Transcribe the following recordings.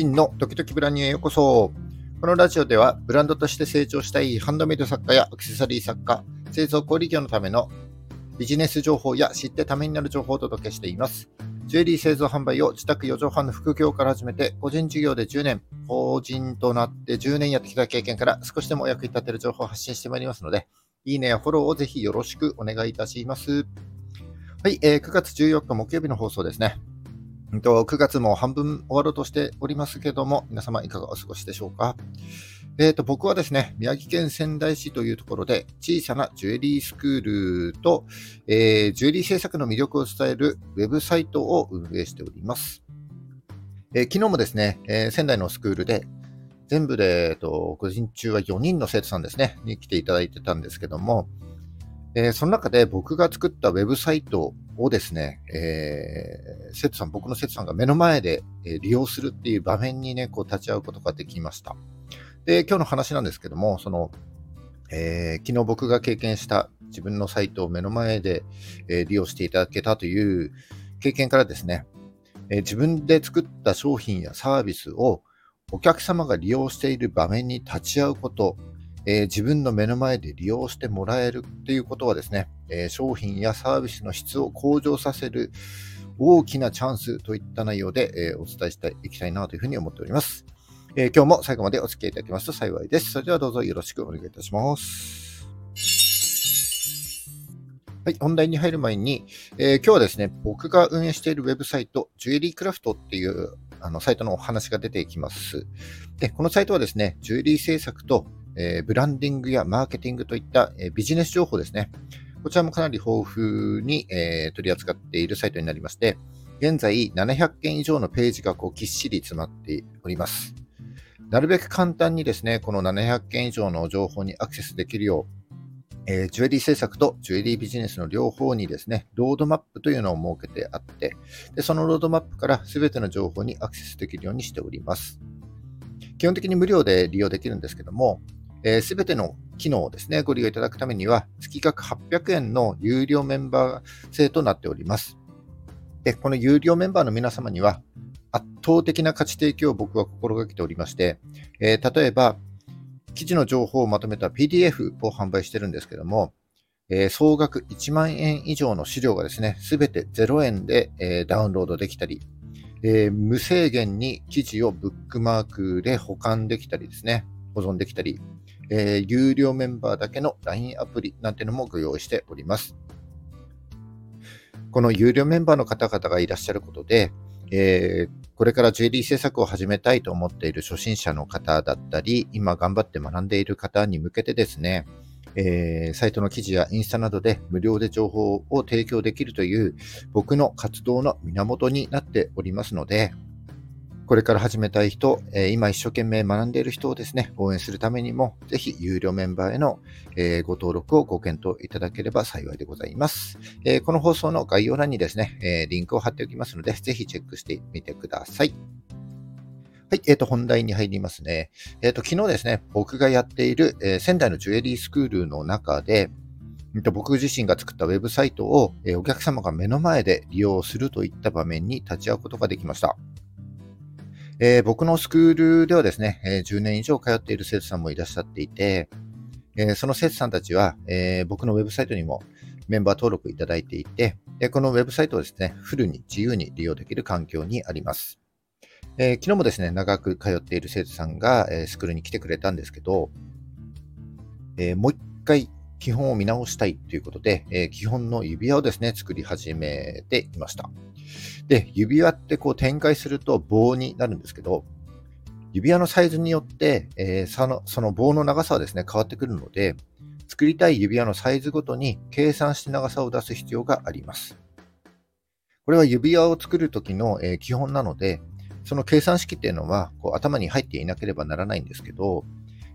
真のドキドキブランニュへようこそ。このラジオでは、ブランドとして成長したいハンドメイド作家やアクセサリー作家、製造小売業のためのビジネス情報や知ってためになる情報をお届けしています。ジュエリー製造販売を自宅4畳半の副業から始めて、個人事業で10年、法人となって10年やってきた経験から少しでもお役に立てる情報を発信してまいりますので、いいねやフォローをぜひよろしくお願いいたします。はい、えー、9月14日木曜日の放送ですね。9月も半分終わろうとしておりますけども、皆様いかがお過ごしでしょうか？えーと、僕はですね、宮城県仙台市というところで、小さなジュエリースクールと、えー、ジュエリー制作の魅力を伝えるウェブサイトを運営しております。えー、昨日もですね、え、仙台のスクールで、全部で、えーと、個人中は4人の生徒さんですね、に来ていただいてたんですけども、えー、その中で僕が作ったウェブサイトをですね、えー、さん、僕の生徒さんが目の前で利用するっていう場面にね、こう立ち会うことができました。で、今日の話なんですけども、その、えー、昨日僕が経験した自分のサイトを目の前で、えー、利用していただけたという経験からですね、えー、自分で作った商品やサービスをお客様が利用している場面に立ち会うこと、えー、自分の目の前で利用してもらえるっていうことはですね、えー、商品やサービスの質を向上させる大きなチャンスといった内容で、えー、お伝えしていきたいなというふうに思っております。え今日も最後までお付き合いいただきますと幸いです。それではどうぞよろしくお願いいたします。はい、本題に入る前に、え今日はですね、僕が運営しているウェブサイト、ジュエリークラフトっていうあのサイトのお話が出てきます。で、このサイトはですね、ジュエリー制作とえ、ブランディングやマーケティングといった、え、ビジネス情報ですね。こちらもかなり豊富に、え、取り扱っているサイトになりまして、現在700件以上のページがこうぎっしり詰まっております。なるべく簡単にですね、この700件以上の情報にアクセスできるよう、えー、ジュエリー制作とジュエリービジネスの両方にですね、ロードマップというのを設けてあって、でそのロードマップから全ての情報にアクセスできるようにしております。基本的に無料で利用できるんですけども、す、え、べ、ての機能をですね、ご利用いただくためには、月額800円の有料メンバー制となっております。で、この有料メンバーの皆様には、圧倒的な価値提供を僕は心がけておりまして、えー、例えば、記事の情報をまとめた PDF を販売してるんですけども、えー、総額1万円以上の資料がですね、すべて0円で、えー、ダウンロードできたり、えー、無制限に記事をブックマークで保管できたりですね、保存できたり、えー、有料メンバーだけの LINE アプリなんてのもご用意しております。この有料メンバーの方々がいらっしゃることで、えー、これからジュエリー制作を始めたいと思っている初心者の方だったり、今頑張って学んでいる方に向けてですね、えー、サイトの記事やインスタなどで無料で情報を提供できるという僕の活動の源になっておりますので、これから始めたい人、え今一生懸命学んでいる人をですね、応援するためにも、ぜひ有料メンバーへの、えご登録をご検討いただければ幸いでございます。えこの放送の概要欄にですね、えリンクを貼っておきますので、ぜひチェックしてみてください。はい、えっ、ー、と、本題に入りますね。えっ、ー、と、昨日ですね、僕がやっている、えー、仙台のジュエリースクールの中で、僕自身が作ったウェブサイトを、えお客様が目の前で利用するといった場面に立ち会うことができました。えー、僕のスクールではですね、え、10年以上通っている生徒さんもいらっしゃっていて、え、その生徒さんたちは、え僕のウェブサイトにもメンバー登録いただいていて、このウェブサイトをですね、フルに自由に利用できる環境にあります。え昨日もですね、長く通っている生徒さんが、えスクールに来てくれたんですけど、えもう一回基本を見直したいということで、え基本の指輪をですね、作り始めていました。で、指輪ってこう展開すると棒になるんですけど、指輪のサイズによって、えー、そのその棒の長さはですね、変わってくるので、作りたい指輪のサイズごとに計算して長さを出す必要があります。これは指輪を作るときの、えー、基本なので、その計算式っていうのはこう頭に入っていなければならないんですけど、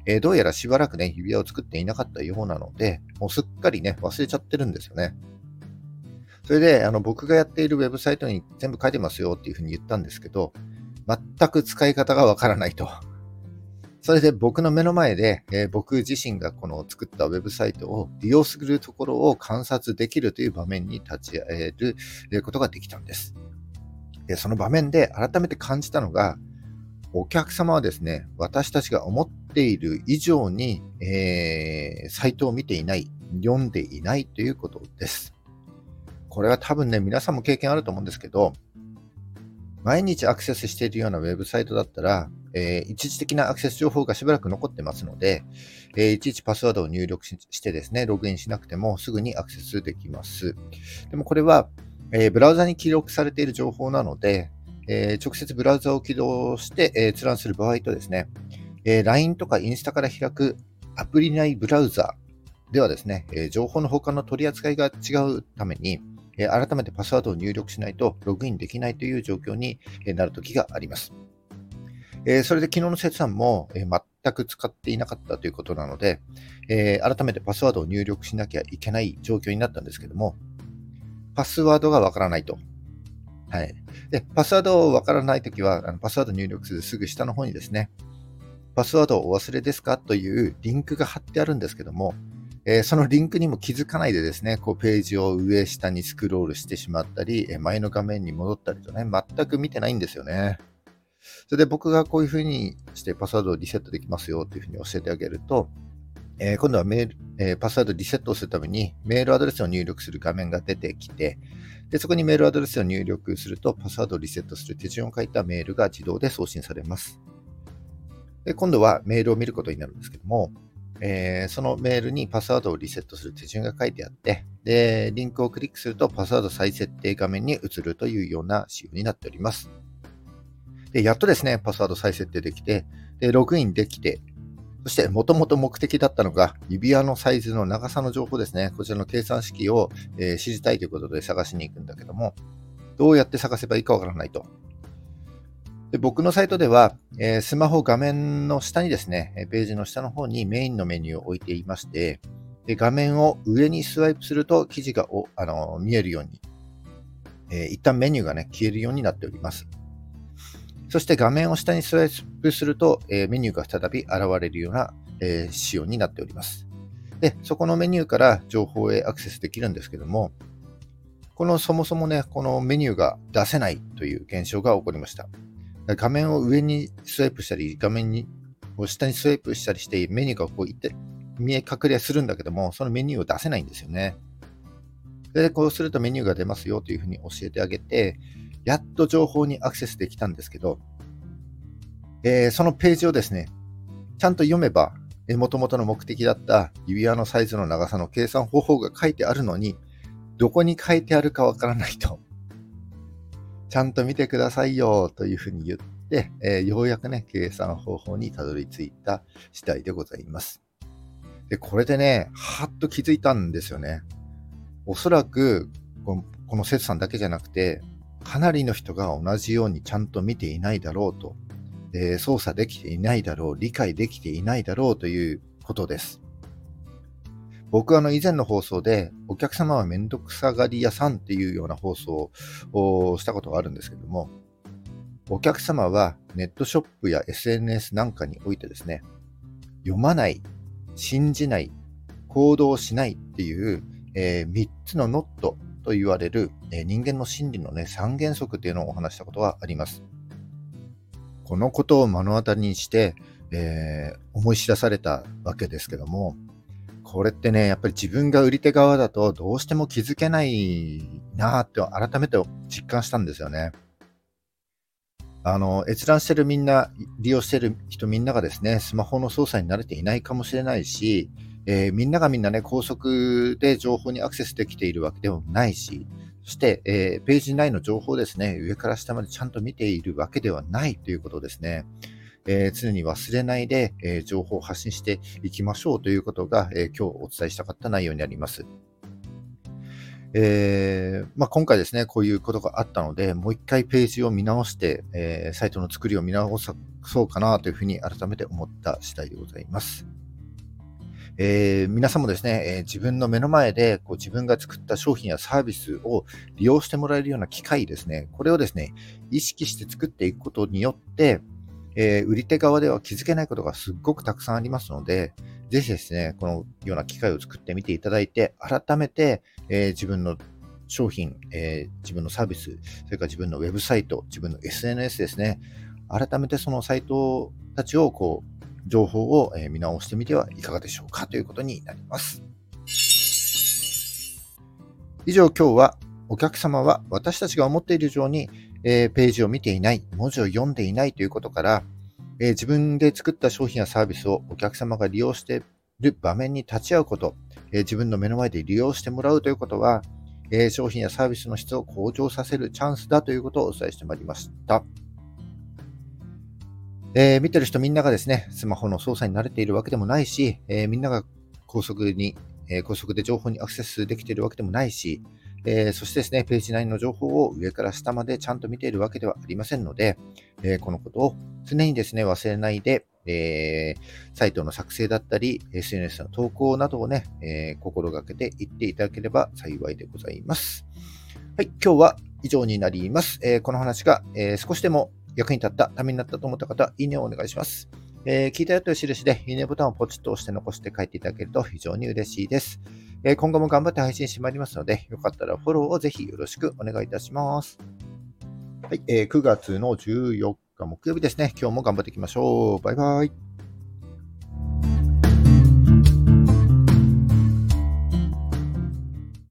えー、どうやらしばらくね、指輪を作っていなかったようなので、もうすっかりね、忘れちゃってるんですよね。それで、あの、僕がやっているウェブサイトに全部書いてますよっていうふうに言ったんですけど、全く使い方がわからないと。それで僕の目の前で、えー、僕自身がこの作ったウェブサイトを利用するところを観察できるという場面に立ち会えることができたんです。でその場面で改めて感じたのが、お客様はですね、私たちが思っている以上に、えー、サイトを見ていない、読んでいないということです。これは多分ね、皆さんも経験あると思うんですけど、毎日アクセスしているようなウェブサイトだったら、えー、一時的なアクセス情報がしばらく残ってますので、えー、いちいちパスワードを入力してですね、ログインしなくてもすぐにアクセスできます。でもこれは、えー、ブラウザに記録されている情報なので、え直接ブラウザを起動して、え閲覧する場合とですね、え LINE とかインスタから開くアプリ内ブラウザではですね、え情報の保管の取り扱いが違うために、え改めてパスワードを入力しないとログインできないという状況になるときがあります。えそれで昨日の切断も、え全く使っていなかったということなので、え改めてパスワードを入力しなきゃいけない状況になったんですけども、パスワードがわからないと。はい。で、パスワードをわからないときは、あのパスワード入力するすぐ下の方にですね、パスワードをお忘れですかというリンクが貼ってあるんですけども、えー、そのリンクにも気づかないでですね、こうページを上下にスクロールしてしまったり、前の画面に戻ったりとね、全く見てないんですよね。それで僕がこういうふうにしてパスワードをリセットできますよというふうに教えてあげると、えー、今度はメール、えー、パスワードリセットをするためにメールアドレスを入力する画面が出てきて、でそこにメールアドレスを入力すると、パスワードをリセットする手順を書いたメールが自動で送信されます。で今度はメールを見ることになるんですけども、えー、そのメールにパスワードをリセットする手順が書いてあって、で、リンクをクリックするとパスワード再設定画面に移るというような仕様になっております。で、やっとですね、パスワード再設定できて、で、ログインできて、そして、もともと目的だったのが、指輪のサイズの長さの情報ですね。こちらの計算式を、えー、知りたいということで探しに行くんだけども、どうやって探せばいいかわからないと。で僕のサイトでは、えー、スマホ画面の下にですね、ページの下の方にメインのメニューを置いていまして、で画面を上にスワイプすると記事がおあの見えるように、えー、一旦メニューがね、消えるようになっております。そして画面を下にスワイプすると、えー、メニューが再び現れるような、えー、仕様になっております。で、そこのメニューから情報へアクセスできるんですけども、このそもそもね、このメニューが出せないという現象が起こりました。画面を上にスワイプしたり、画面に下にスワイプしたりして、メニューがこういって見え隠れするんだけども、そのメニューを出せないんですよね。それで、こうするとメニューが出ますよというふうに教えてあげて、やっと情報にアクセスできたんですけど、えー、そのページをですね、ちゃんと読めば、もともとの目的だった指輪のサイズの長さの計算方法が書いてあるのに、どこに書いてあるかわからないと。ちゃんと見てくださいよというふうに言って、えー、ようやくね、計算方法にたどり着いた次第でございます。で、これでね、はっと気づいたんですよね。おそらく、この、この節さんだけじゃなくて、かなりの人が同じようにちゃんと見ていないだろうと、え、操作できていないだろう、理解できていないだろうということです。僕はあの以前の放送で、お客様はめんどくさがり屋さんっていうような放送をしたことがあるんですけども、お客様はネットショップや SNS なんかにおいてですね、読まない、信じない、行動しないっていう、えー、3つのノットと言われる、えー、人間の心理のね、3原則っていうのをお話したことがあります。このことを目の当たりにして、えー、思い知らされたわけですけども、これってね、やっぱり自分が売り手側だとどうしても気づけないなって改めて実感したんですよね。あの、閲覧してるみんな、利用してる人みんながですね、スマホの操作に慣れていないかもしれないし、えー、みんながみんなね、高速で情報にアクセスできているわけでもないし、そして、えー、ページ内の情報ですね、上から下までちゃんと見ているわけではないということですね。えー、常に忘れないで、えー、情報を発信していきましょうということが、え、今日お伝えしたかった内容になります。えーまあ、今回ですね、こういうことがあったので、もう一回ページを見直して、えー、サイトの作りを見直そうかなというふうに改めて思った次第でございます。えー、皆さんもですね、え、自分の目の前でこう自分が作った商品やサービスを利用してもらえるような機会ですね、これをですね、意識して作っていくことによって、えー、売り手側では気づけないことがすっごくたくさんありますので、ぜひですね、このような機会を作ってみていただいて、改めて、えー、自分の商品、えー、自分のサービス、それから自分のウェブサイト、自分の SNS ですね、改めてそのサイトたちをこう情報を見直してみてはいかがでしょうかということになります。以上今日はお客様は私たちが思っている以上に、えー、ページを見ていない、文字を読んでいないということから、えー、自分で作った商品やサービスをお客様が利用している場面に立ち会うこと、えー、自分の目の前で利用してもらうということは、え商品やサービスの質を向上させるチャンスだということをお伝えしてまいりました。え、見てる人みんながですね、スマホの操作に慣れているわけでもないし、え、みんなが高速に、え、高速で情報にアクセスできているわけでもないし、えそしてですね、ページ内の情報を上から下までちゃんと見ているわけではありませんので、えこのことを常にですね、忘れないで、えサイトの作成だったり、SNS の投稿などをね、え心がけていっていただければ幸いでございます。はい、今日は以上になります。えこの話が、え少しでも役に立った、ためになったと思った方、いいねをお願いします。え、聞いたよという印で、いいねボタンをポチッと押して残して書いていただけると非常に嬉しいです。え、今後も頑張って配信してまいりますので、よかったらフォローをぜひよろしくお願いいたします。はい、えー、9月の14日木曜日ですね。今日も頑張っていきましょう。バイバイ。